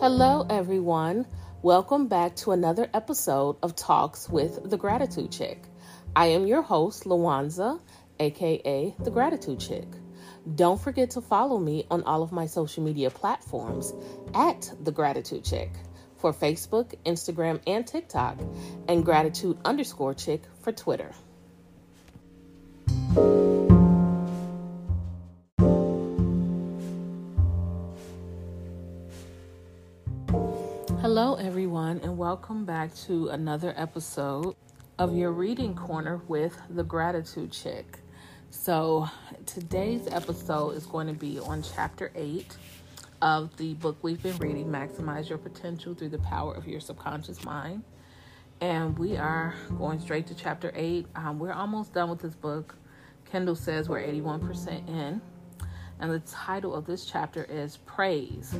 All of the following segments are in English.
Hello, everyone. Welcome back to another episode of Talks with the Gratitude Chick. I am your host, Lawanza, aka the Gratitude Chick. Don't forget to follow me on all of my social media platforms at the Gratitude Chick for Facebook, Instagram, and TikTok, and Gratitude underscore Chick for Twitter. Hello, everyone, and welcome back to another episode of your reading corner with the Gratitude Chick. So, today's episode is going to be on chapter 8 of the book we've been reading, Maximize Your Potential Through the Power of Your Subconscious Mind. And we are going straight to chapter 8. Um, we're almost done with this book. Kindle says we're 81% in. And the title of this chapter is Praise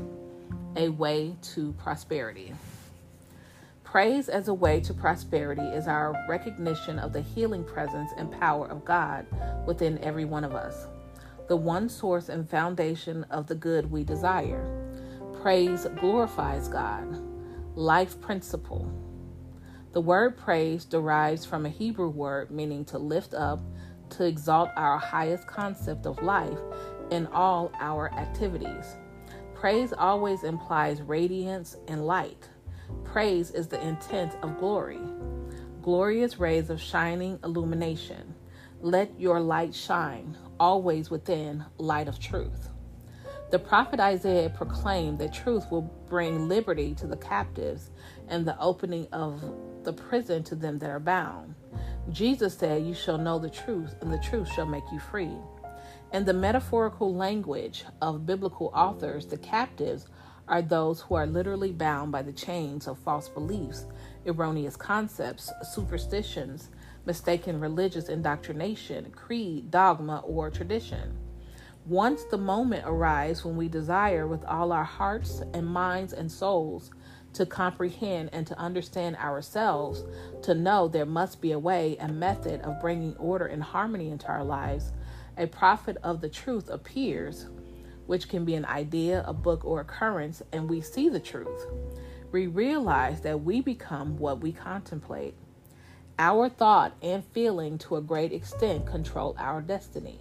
a way to prosperity. Praise as a way to prosperity is our recognition of the healing presence and power of God within every one of us, the one source and foundation of the good we desire. Praise glorifies God. Life principle. The word praise derives from a Hebrew word meaning to lift up, to exalt our highest concept of life in all our activities. Praise always implies radiance and light. Praise is the intent of glory. Glorious rays of shining illumination. Let your light shine, always within light of truth. The prophet Isaiah proclaimed that truth will bring liberty to the captives and the opening of the prison to them that are bound. Jesus said, You shall know the truth, and the truth shall make you free. In the metaphorical language of biblical authors, the captives are those who are literally bound by the chains of false beliefs, erroneous concepts, superstitions, mistaken religious indoctrination, creed, dogma, or tradition. Once the moment arrives when we desire with all our hearts and minds and souls to comprehend and to understand ourselves, to know there must be a way and method of bringing order and harmony into our lives, a prophet of the truth appears, which can be an idea, a book, or occurrence, and we see the truth. We realize that we become what we contemplate. Our thought and feeling, to a great extent, control our destiny.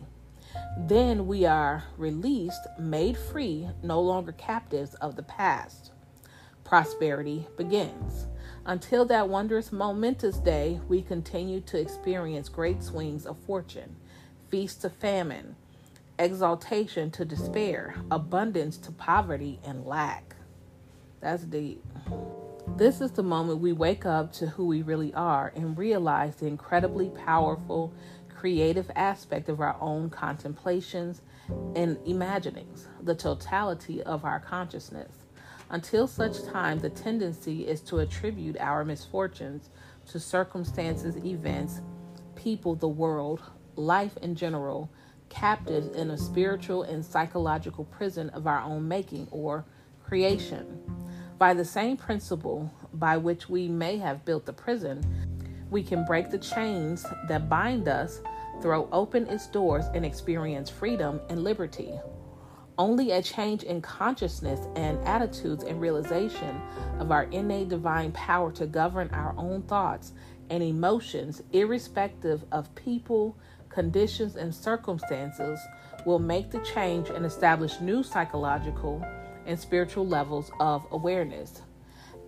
Then we are released, made free, no longer captives of the past. Prosperity begins. Until that wondrous, momentous day, we continue to experience great swings of fortune feast to famine, exaltation to despair, abundance to poverty and lack. That's deep. This is the moment we wake up to who we really are and realize the incredibly powerful, creative aspect of our own contemplations and imaginings, the totality of our consciousness. Until such time, the tendency is to attribute our misfortunes to circumstances, events, people, the world, life in general, captives in a spiritual and psychological prison of our own making or creation. By the same principle by which we may have built the prison, we can break the chains that bind us, throw open its doors, and experience freedom and liberty. Only a change in consciousness and attitudes and realization of our innate divine power to govern our own thoughts and emotions, irrespective of people, conditions, and circumstances will make the change and establish new psychological and spiritual levels of awareness.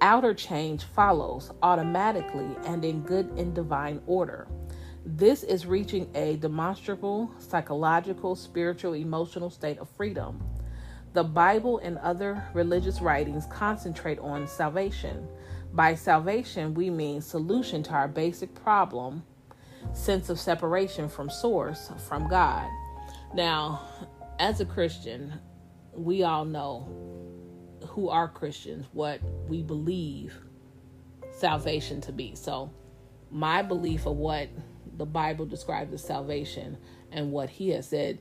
Outer change follows automatically and in good and divine order. This is reaching a demonstrable psychological, spiritual, emotional state of freedom. The Bible and other religious writings concentrate on salvation. By salvation, we mean solution to our basic problem sense of separation from source, from God. Now, as a Christian, we all know who are Christians, what we believe salvation to be. So, my belief of what the Bible describes as salvation and what he has said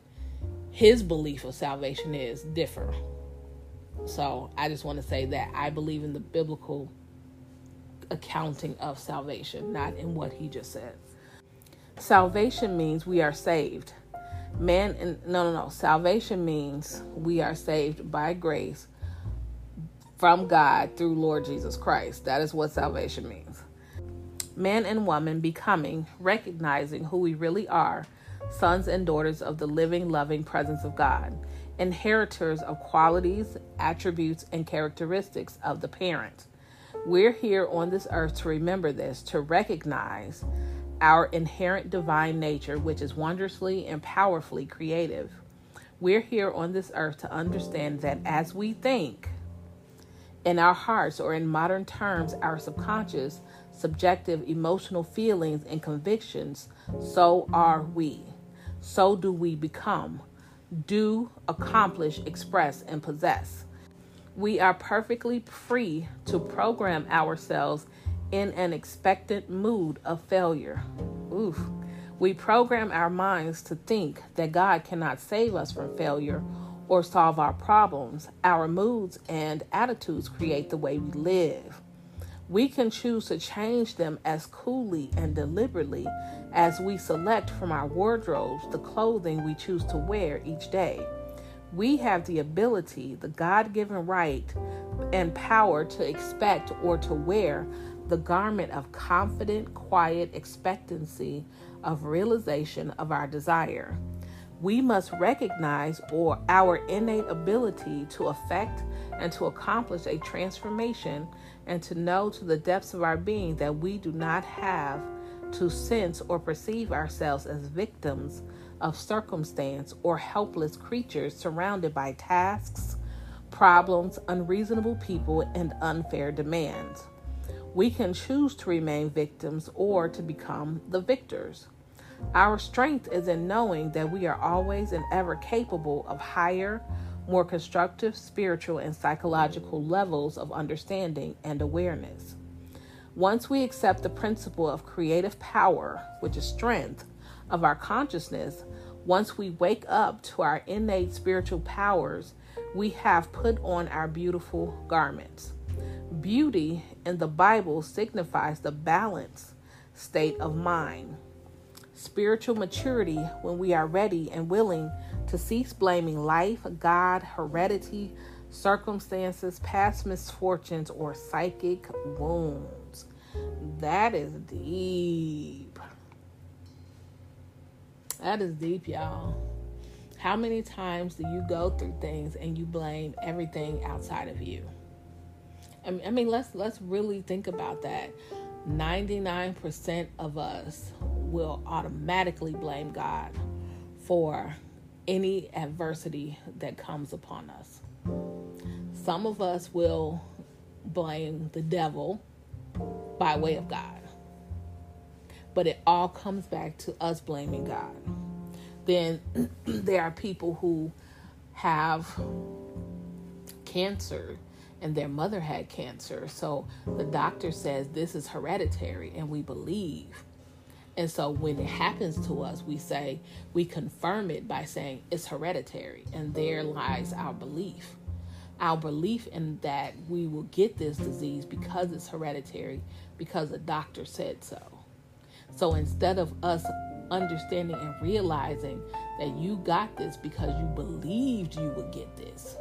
his belief of salvation is differ. So, I just want to say that I believe in the biblical accounting of salvation, not in what he just said. Salvation means we are saved. Man, no, no, no. Salvation means we are saved by grace from God through Lord Jesus Christ. That is what salvation means. Man and woman becoming, recognizing who we really are, sons and daughters of the living, loving presence of God, inheritors of qualities, attributes, and characteristics of the parent. We're here on this earth to remember this, to recognize our inherent divine nature, which is wondrously and powerfully creative. We're here on this earth to understand that as we think in our hearts, or in modern terms, our subconscious, subjective, emotional feelings and convictions, so are we. So do we become, do, accomplish, express, and possess. We are perfectly free to program ourselves in an expectant mood of failure. Oof. We program our minds to think that God cannot save us from failure or solve our problems. Our moods and attitudes create the way we live. We can choose to change them as coolly and deliberately as we select from our wardrobes the clothing we choose to wear each day. We have the ability, the God given right, and power to expect or to wear the garment of confident, quiet expectancy of realization of our desire. We must recognize or our innate ability to affect and to accomplish a transformation and to know to the depths of our being that we do not have to sense or perceive ourselves as victims of circumstance or helpless creatures surrounded by tasks, problems, unreasonable people, and unfair demands. We can choose to remain victims or to become the victors. Our strength is in knowing that we are always and ever capable of higher, more constructive spiritual and psychological levels of understanding and awareness. Once we accept the principle of creative power, which is strength, of our consciousness, once we wake up to our innate spiritual powers, we have put on our beautiful garments. Beauty in the Bible signifies the balanced state of mind. Spiritual maturity when we are ready and willing to cease blaming life, God, heredity, circumstances, past misfortunes, or psychic wounds. That is deep. That is deep, y'all. How many times do you go through things and you blame everything outside of you? I mean, I mean let's let's really think about that. 99% of us will automatically blame God for any adversity that comes upon us. Some of us will blame the devil by way of God. But it all comes back to us blaming God. Then there are people who have cancer and their mother had cancer. So the doctor says this is hereditary, and we believe. And so when it happens to us, we say, we confirm it by saying it's hereditary. And there lies our belief. Our belief in that we will get this disease because it's hereditary, because the doctor said so. So instead of us understanding and realizing that you got this because you believed you would get this,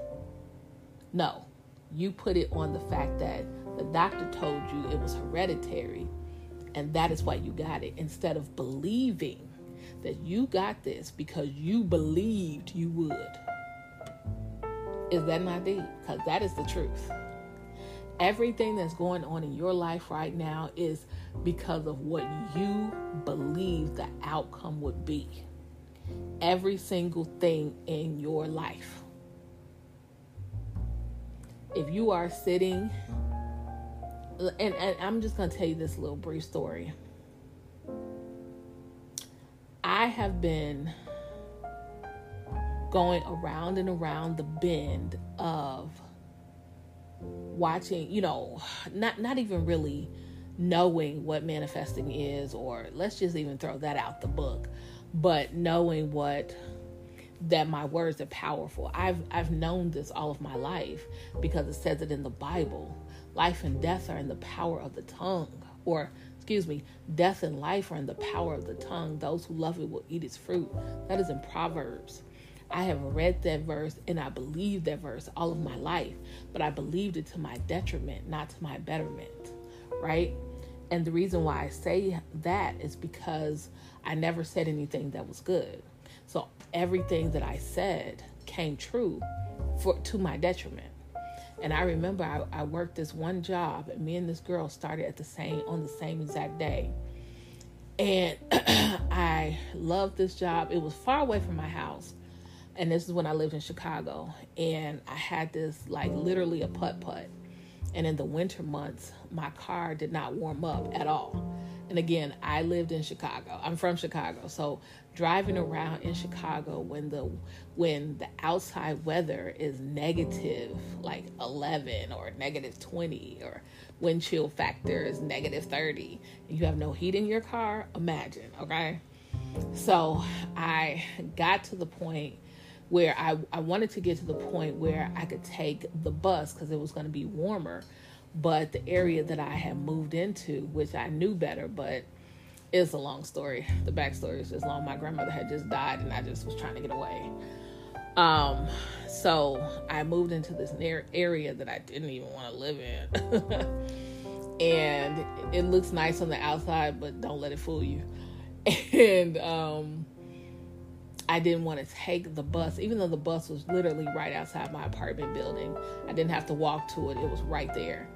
no, you put it on the fact that the doctor told you it was hereditary and that is why you got it instead of believing that you got this because you believed you would. Is that not deep? Because that is the truth. Everything that's going on in your life right now is because of what you believe the outcome would be. Every single thing in your life if you are sitting, and, and I'm just going to tell you this little brief story. I have been going around and around the bend of watching, you know, not not even really knowing what manifesting is or let's just even throw that out the book, but knowing what that my words are powerful. I've I've known this all of my life because it says it in the Bible. Life and death are in the power of the tongue. Or excuse me, death and life are in the power of the tongue. Those who love it will eat its fruit. That is in Proverbs. I have read that verse and I believed that verse all of my life, but I believed it to my detriment, not to my betterment, right? And the reason why I say that is because I never said anything that was good. So everything that I said came true for to my detriment. And I remember I, I worked this one job, and me and this girl started at the same on the same exact day. And I loved this job. It was far away from my house, and this is when I lived in Chicago. And I had this like literally a putt putt. And in the winter months, my car did not warm up at all. And again, I lived in Chicago. I'm from Chicago. So driving around in Chicago when the when the outside weather is negative like 11 or negative 20 or wind chill factor is negative 30 and you have no heat in your car, imagine, okay? So I got to the point where I, I wanted to get to the point where I could take the bus because it was going to be warmer. But the area that I had moved into, which I knew better, but it's a long story. The backstory is just long. My grandmother had just died, and I just was trying to get away. Um, so I moved into this near area that I didn't even want to live in, and it looks nice on the outside, but don't let it fool you. And um, I didn't want to take the bus, even though the bus was literally right outside my apartment building. I didn't have to walk to it; it was right there.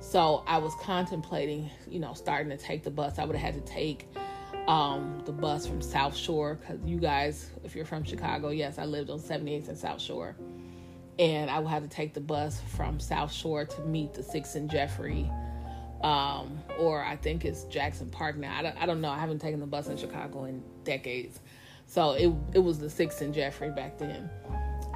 So I was contemplating, you know, starting to take the bus. I would have had to take um, the bus from South Shore because you guys, if you're from Chicago, yes, I lived on 78th and South Shore. And I would have to take the bus from South Shore to meet the Six and Jeffery, um, or I think it's Jackson Park now. I don't, I don't know. I haven't taken the bus in Chicago in decades. So it, it was the Six and Jeffery back then.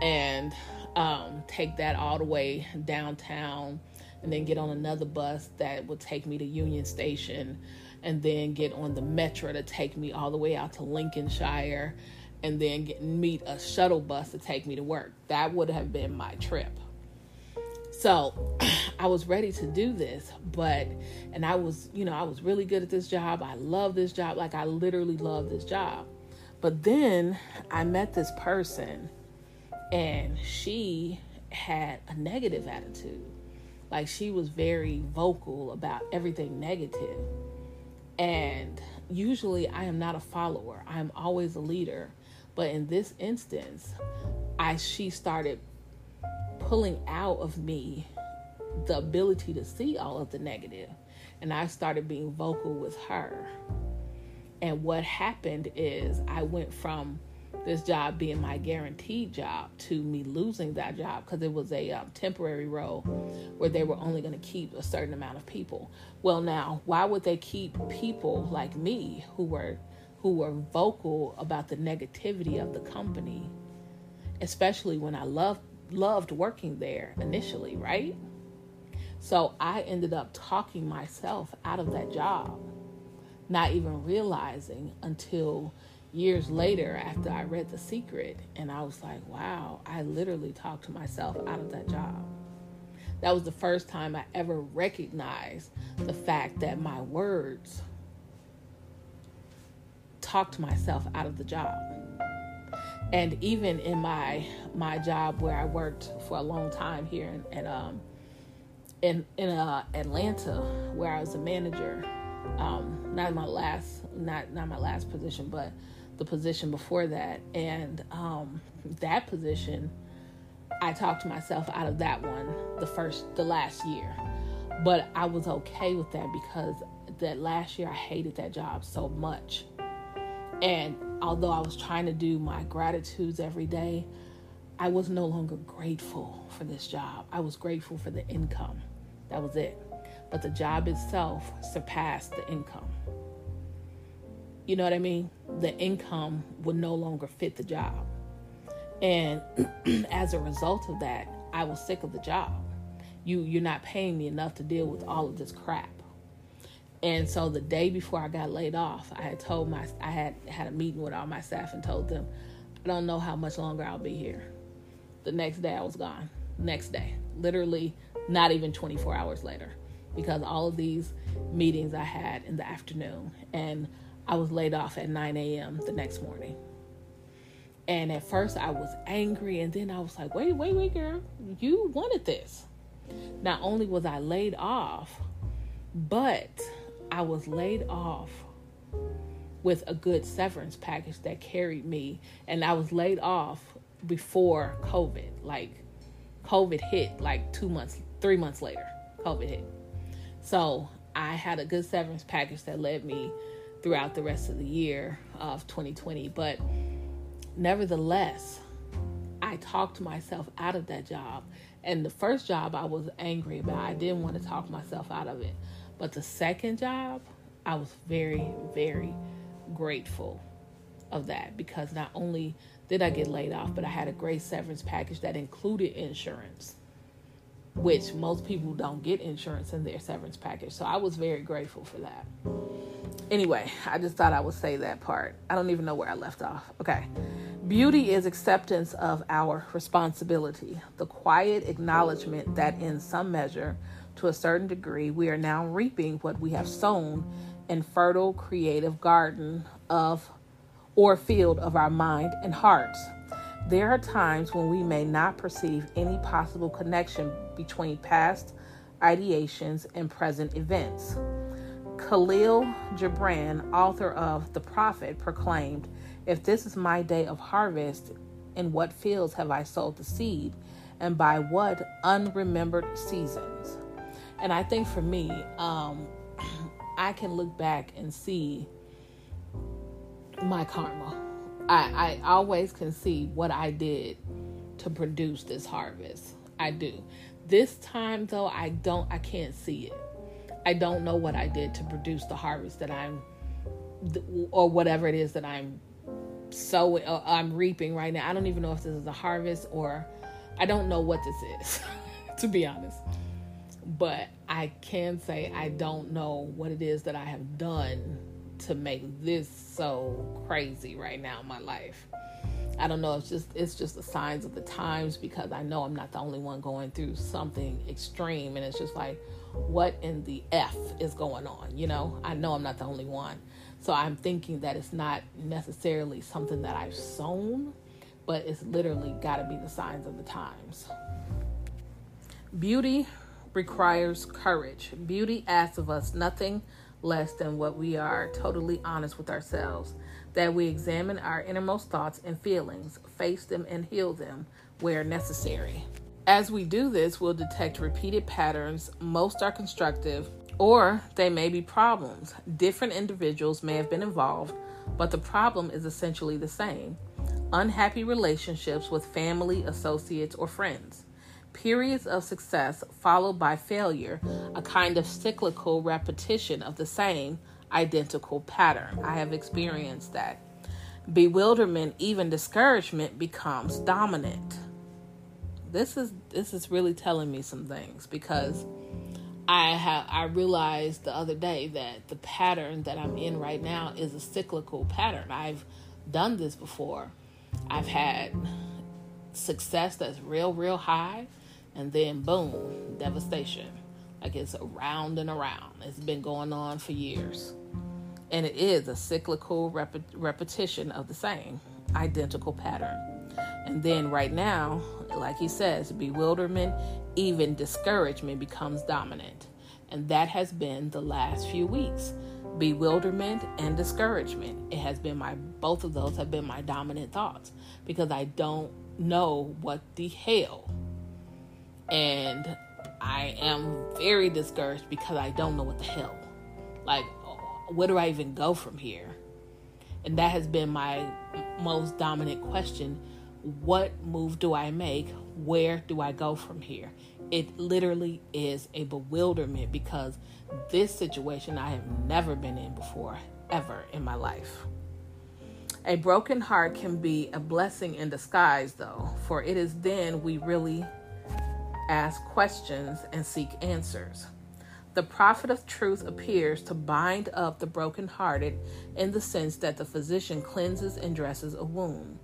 And um, take that all the way downtown and then get on another bus that would take me to Union Station and then get on the metro to take me all the way out to Lincolnshire and then get meet a shuttle bus to take me to work. That would have been my trip. So I was ready to do this, but and I was, you know, I was really good at this job. I love this job. Like I literally love this job. But then I met this person and she had a negative attitude. Like she was very vocal about everything negative. And usually I am not a follower. I am always a leader. But in this instance, I she started pulling out of me the ability to see all of the negative. And I started being vocal with her. And what happened is I went from this job being my guaranteed job to me losing that job because it was a um, temporary role where they were only going to keep a certain amount of people. Well, now why would they keep people like me who were who were vocal about the negativity of the company, especially when I loved loved working there initially, right? So I ended up talking myself out of that job, not even realizing until years later after I read The Secret, and I was like, wow, I literally talked to myself out of that job. That was the first time I ever recognized the fact that my words talked myself out of the job. And even in my my job where I worked for a long time here in, in um in in uh, Atlanta, where I was a manager, um, not my last not not my last position, but the position before that, and um, that position, I talked myself out of that one the first, the last year. But I was okay with that because that last year I hated that job so much. And although I was trying to do my gratitudes every day, I was no longer grateful for this job. I was grateful for the income. That was it. But the job itself surpassed the income. You know what I mean? The income would no longer fit the job. And as a result of that, I was sick of the job. You you're not paying me enough to deal with all of this crap. And so the day before I got laid off, I had told my I had had a meeting with all my staff and told them, I don't know how much longer I'll be here. The next day I was gone. Next day. Literally not even 24 hours later because all of these meetings I had in the afternoon and I was laid off at 9 a.m. the next morning. And at first I was angry, and then I was like, wait, wait, wait, girl, you wanted this. Not only was I laid off, but I was laid off with a good severance package that carried me. And I was laid off before COVID. Like, COVID hit like two months, three months later, COVID hit. So I had a good severance package that led me throughout the rest of the year of 2020. But nevertheless, I talked myself out of that job. And the first job I was angry about, I didn't want to talk myself out of it. But the second job, I was very, very grateful of that because not only did I get laid off, but I had a great severance package that included insurance, which most people don't get insurance in their severance package. So I was very grateful for that. Anyway, I just thought I would say that part. I don't even know where I left off. Okay. Beauty is acceptance of our responsibility, the quiet acknowledgement that in some measure, to a certain degree, we are now reaping what we have sown in fertile creative garden of or field of our mind and hearts. There are times when we may not perceive any possible connection between past ideations and present events. Khalil Gibran, author of The Prophet, proclaimed, If this is my day of harvest, in what fields have I sowed the seed, and by what unremembered seasons? And I think for me, um, I can look back and see my karma. I, I always can see what I did to produce this harvest. I do. This time though, I don't I can't see it. I don't know what I did to produce the harvest that I'm or whatever it is that I'm so uh, I'm reaping right now. I don't even know if this is a harvest or I don't know what this is to be honest. But I can say I don't know what it is that I have done to make this so crazy right now in my life. I don't know. It's just it's just the signs of the times because I know I'm not the only one going through something extreme, and it's just like, what in the f is going on? You know, I know I'm not the only one, so I'm thinking that it's not necessarily something that I've sown, but it's literally got to be the signs of the times. Beauty requires courage. Beauty asks of us nothing less than what we are totally honest with ourselves, that we examine our innermost thoughts and feelings, face them and heal them where necessary. As we do this, we'll detect repeated patterns. Most are constructive, or they may be problems. Different individuals may have been involved, but the problem is essentially the same unhappy relationships with family, associates, or friends periods of success followed by failure, a kind of cyclical repetition of the same identical pattern. I have experienced that. Bewilderment, even discouragement becomes dominant. This is this is really telling me some things because I have I realized the other day that the pattern that I'm in right now is a cyclical pattern. I've done this before. I've had success that's real real high and then boom, devastation. Like it's around and around. It's been going on for years. And it is a cyclical rep- repetition of the same identical pattern. And then right now, like he says, bewilderment, even discouragement becomes dominant. And that has been the last few weeks. Bewilderment and discouragement. It has been my, both of those have been my dominant thoughts because I don't know what the hell and I am very discouraged because I don't know what the hell. Like, where do I even go from here? And that has been my most dominant question. What move do I make? Where do I go from here? It literally is a bewilderment because this situation I have never been in before, ever in my life. A broken heart can be a blessing in disguise, though, for it is then we really ask questions, and seek answers. The prophet of truth appears to bind up the brokenhearted in the sense that the physician cleanses and dresses a wound.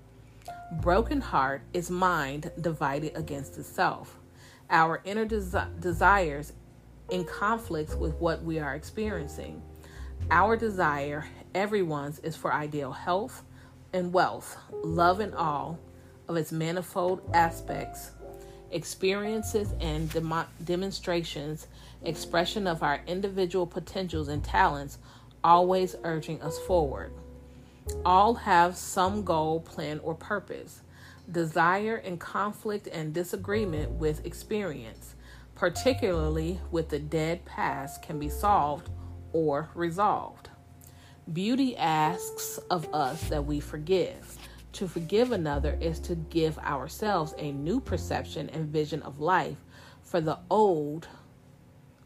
Broken heart is mind divided against itself. Our inner desi- desires in conflict with what we are experiencing. Our desire, everyone's, is for ideal health, and wealth, love and all of its manifold aspects, experiences and dem- demonstrations, expression of our individual potentials and talents, always urging us forward. All have some goal, plan, or purpose. Desire and conflict and disagreement with experience, particularly with the dead past, can be solved or resolved. Beauty asks of us that we forgive. To forgive another is to give ourselves a new perception and vision of life for the old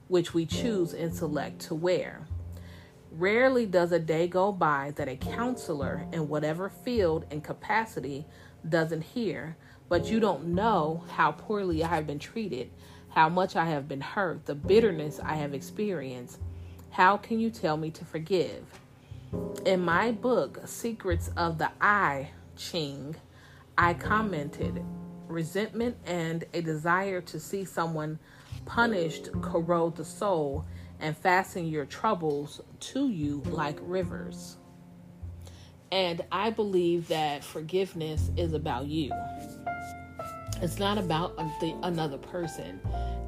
which we choose and select to wear. Rarely does a day go by that a counselor in whatever field and capacity doesn't hear, but you don't know how poorly I have been treated, how much I have been hurt, the bitterness I have experienced. How can you tell me to forgive? In my book, Secrets of the I Ching, I commented resentment and a desire to see someone punished corrode the soul and fasten your troubles to you like rivers. And I believe that forgiveness is about you. It's not about the, another person.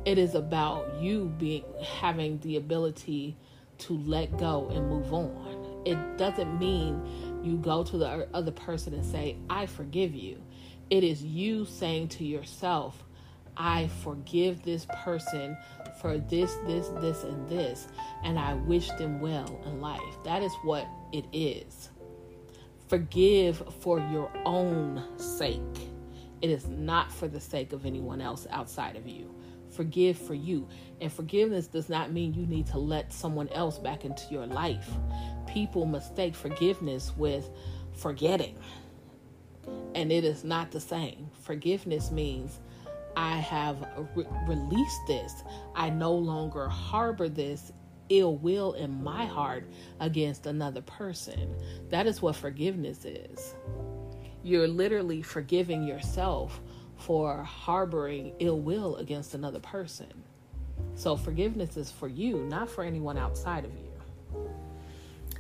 It is about you being having the ability to let go and move on it doesn't mean you go to the other person and say, I forgive you. It is you saying to yourself, I forgive this person for this, this, this, and this, and I wish them well in life. That is what it is. Forgive for your own sake. It is not for the sake of anyone else outside of you. Forgive for you. And forgiveness does not mean you need to let someone else back into your life people mistake forgiveness with forgetting. And it is not the same. Forgiveness means I have re- released this. I no longer harbor this ill will in my heart against another person. That is what forgiveness is. You're literally forgiving yourself for harboring ill will against another person. So forgiveness is for you, not for anyone outside of you.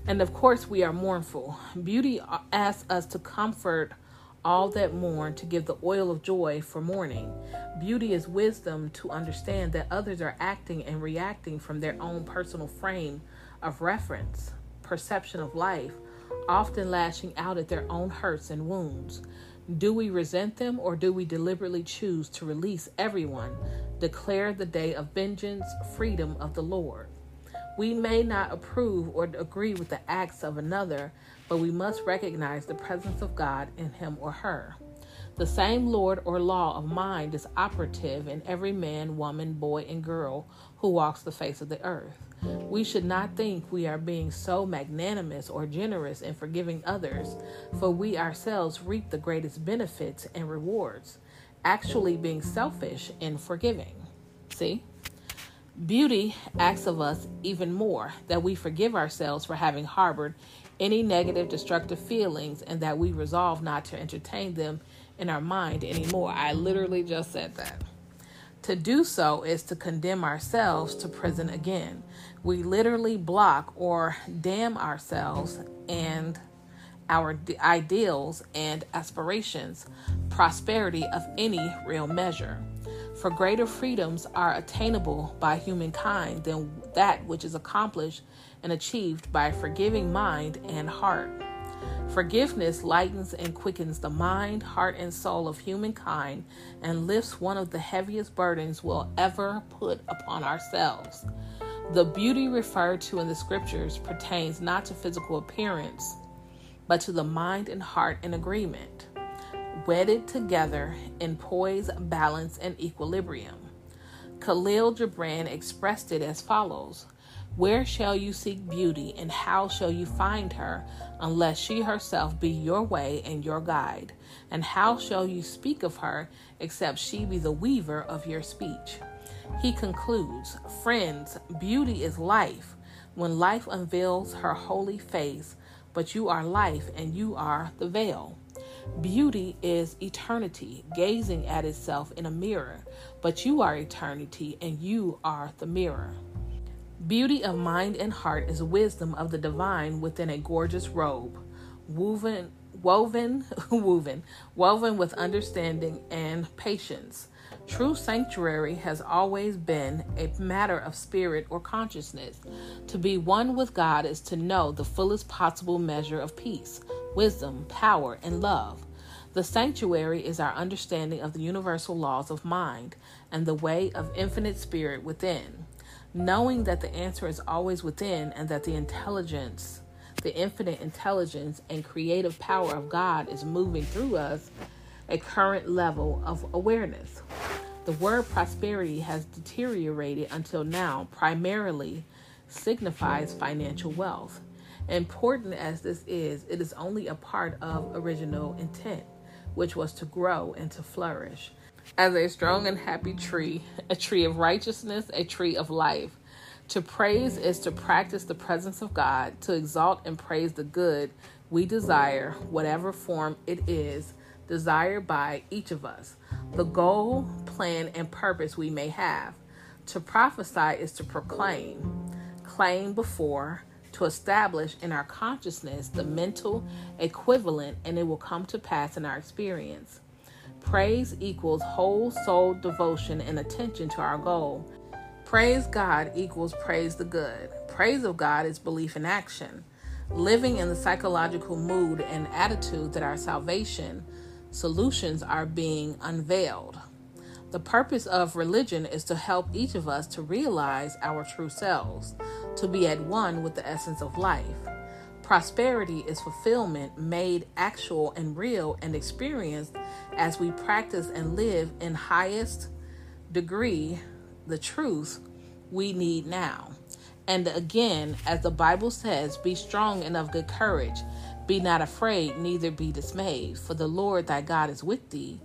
And of course, we are mournful. Beauty asks us to comfort all that mourn, to give the oil of joy for mourning. Beauty is wisdom to understand that others are acting and reacting from their own personal frame of reference, perception of life, often lashing out at their own hurts and wounds. Do we resent them or do we deliberately choose to release everyone, declare the day of vengeance, freedom of the Lord? We may not approve or agree with the acts of another, but we must recognize the presence of God in him or her. The same Lord or law of mind is operative in every man, woman, boy, and girl who walks the face of the earth. We should not think we are being so magnanimous or generous in forgiving others, for we ourselves reap the greatest benefits and rewards, actually being selfish in forgiving. See? Beauty asks of us even more that we forgive ourselves for having harbored any negative, destructive feelings and that we resolve not to entertain them in our mind anymore. I literally just said that. To do so is to condemn ourselves to prison again. We literally block or damn ourselves and our ideals and aspirations, prosperity of any real measure. For greater freedoms are attainable by humankind than that which is accomplished and achieved by a forgiving mind and heart. Forgiveness lightens and quickens the mind, heart, and soul of humankind and lifts one of the heaviest burdens we'll ever put upon ourselves. The beauty referred to in the scriptures pertains not to physical appearance, but to the mind and heart in agreement wedded together in poise, balance, and equilibrium. Khalil Gibran expressed it as follows Where shall you seek beauty, and how shall you find her, unless she herself be your way and your guide? And how shall you speak of her, except she be the weaver of your speech? He concludes Friends, beauty is life. When life unveils her holy face, but you are life and you are the veil. Beauty is eternity, gazing at itself in a mirror, but you are eternity and you are the mirror. Beauty of mind and heart is wisdom of the divine within a gorgeous robe, woven woven, woven, woven with understanding and patience. True sanctuary has always been a matter of spirit or consciousness. To be one with God is to know the fullest possible measure of peace, wisdom, power, and love. The sanctuary is our understanding of the universal laws of mind and the way of infinite spirit within. Knowing that the answer is always within and that the intelligence, the infinite intelligence and creative power of God is moving through us a current level of awareness. The word prosperity has deteriorated until now, primarily signifies financial wealth. Important as this is, it is only a part of original intent, which was to grow and to flourish. As a strong and happy tree, a tree of righteousness, a tree of life. To praise is to practice the presence of God, to exalt and praise the good we desire, whatever form it is, desired by each of us, the goal, plan, and purpose we may have. To prophesy is to proclaim, claim before, to establish in our consciousness the mental equivalent, and it will come to pass in our experience. Praise equals whole soul devotion and attention to our goal. Praise God equals praise the good. Praise of God is belief in action. Living in the psychological mood and attitude that our salvation solutions are being unveiled. The purpose of religion is to help each of us to realize our true selves, to be at one with the essence of life. Prosperity is fulfillment made actual and real and experienced as we practice and live in highest degree the truth we need now. And again, as the Bible says, be strong and of good courage. Be not afraid, neither be dismayed, for the Lord thy God is with thee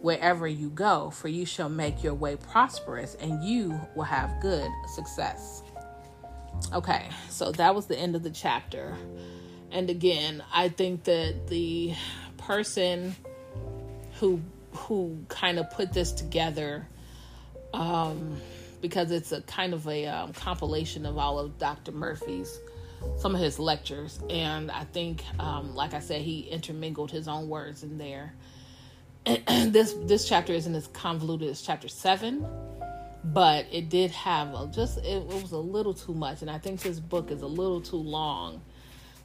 wherever you go, for you shall make your way prosperous and you will have good success. Okay, so that was the end of the chapter. And again, I think that the person who who kind of put this together um because it's a kind of a um, compilation of all of Dr. Murphy's some of his lectures, and I think, um, like I said, he intermingled his own words in there. this this chapter isn't as convoluted as chapter seven, but it did have a, just it, it was a little too much, and I think this book is a little too long.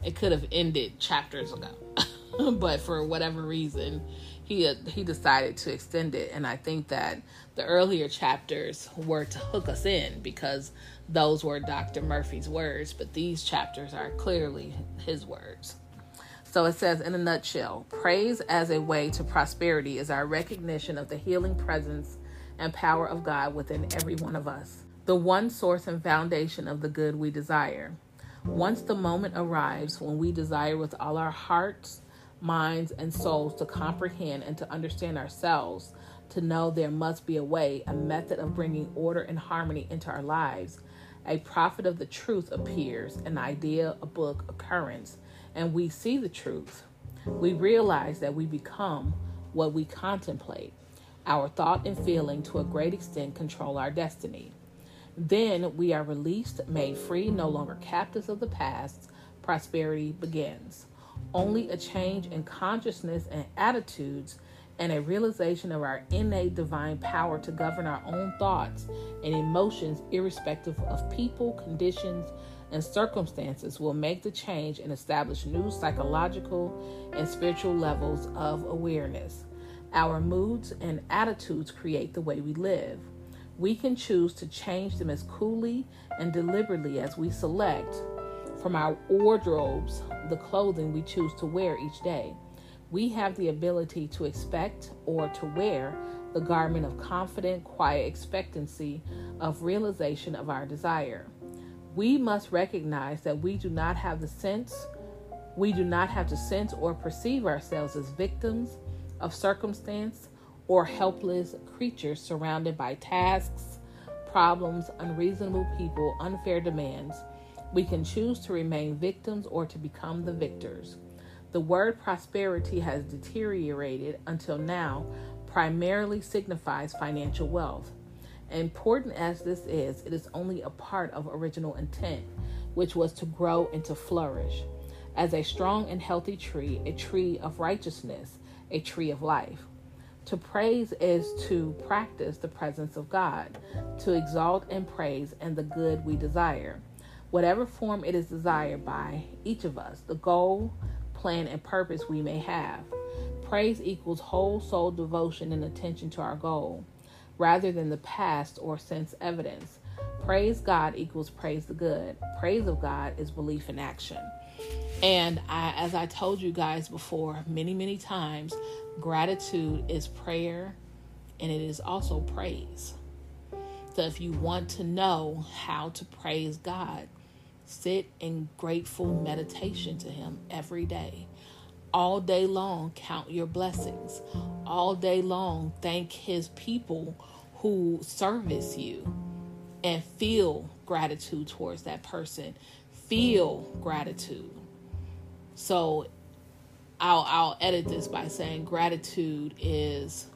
It could have ended chapters ago, but for whatever reason, he he decided to extend it, and I think that the earlier chapters were to hook us in because those were Dr. Murphy's words, but these chapters are clearly his words. So it says, in a nutshell, praise as a way to prosperity is our recognition of the healing presence and power of God within every one of us, the one source and foundation of the good we desire. Once the moment arrives when we desire with all our hearts, minds, and souls to comprehend and to understand ourselves, to know there must be a way, a method of bringing order and harmony into our lives, a prophet of the truth appears, an idea, a book, occurrence, and we see the truth. We realize that we become what we contemplate. Our thought and feeling, to a great extent, control our destiny. Then we are released, made free, no longer captives of the past. Prosperity begins. Only a change in consciousness and attitudes and a realization of our innate divine power to govern our own thoughts and emotions, irrespective of people, conditions, and circumstances, will make the change and establish new psychological and spiritual levels of awareness. Our moods and attitudes create the way we live. We can choose to change them as coolly and deliberately as we select from our wardrobes the clothing we choose to wear each day we have the ability to expect or to wear the garment of confident, quiet expectancy of realization of our desire. We must recognize that we do not have the sense, we do not have to sense or perceive ourselves as victims of circumstance or helpless creatures surrounded by tasks, problems, unreasonable people, unfair demands. We can choose to remain victims or to become the victors. The word prosperity has deteriorated until now, primarily signifies financial wealth. Important as this is, it is only a part of original intent, which was to grow and to flourish. as a strong and healthy tree, a tree of righteousness, a tree of life. To praise is to practice the presence of God, to exalt and praise and the good we desire. Whatever form it is desired by each of us, the goal, plan, and purpose we may have. Praise equals whole soul devotion and attention to our goal, rather than the past or sense evidence. Praise God equals praise the good. Praise of God is belief in action. And I, as I told you guys before many, many times, gratitude is prayer and it is also praise. So if you want to know how to praise God, sit in grateful meditation to Him every day. All day long, count your blessings. All day long, thank His people who service you and feel gratitude towards that person. Feel gratitude. So I'll I'll edit this by saying gratitude is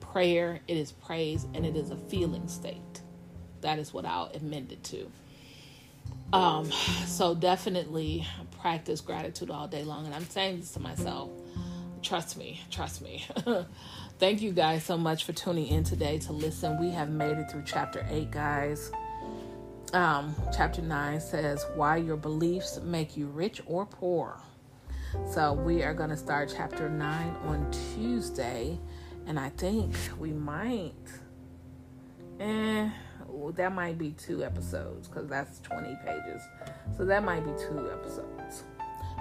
prayer, it is praise, and it is a feeling state. That is what I'll amend it to. Um, so definitely practice gratitude all day long. And I'm saying this to myself. Trust me, trust me. Thank you guys so much for tuning in today to listen. We have made it through chapter 8, guys. Um, chapter 9 says, Why your beliefs make you rich or poor. So we are going to start chapter 9 on Tuesday. And I think we might, eh, that might be two episodes because that's 20 pages. So that might be two episodes.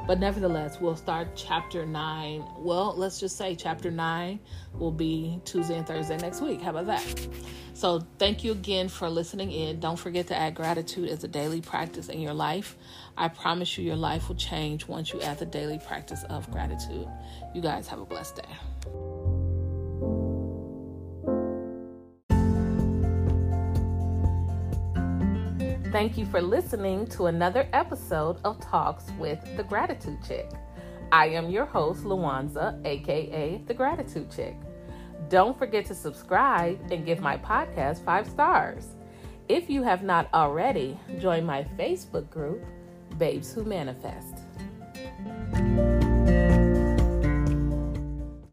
But nevertheless, we'll start chapter 9. Well, let's just say chapter 9 will be Tuesday and Thursday next week. How about that? So, thank you again for listening in. Don't forget to add gratitude as a daily practice in your life. I promise you, your life will change once you add the daily practice of gratitude. You guys have a blessed day. Thank you for listening to another episode of Talks with the Gratitude Chick. I am your host, Luanza, aka the Gratitude Chick. Don't forget to subscribe and give my podcast five stars. If you have not already, join my Facebook group, Babes Who Manifest.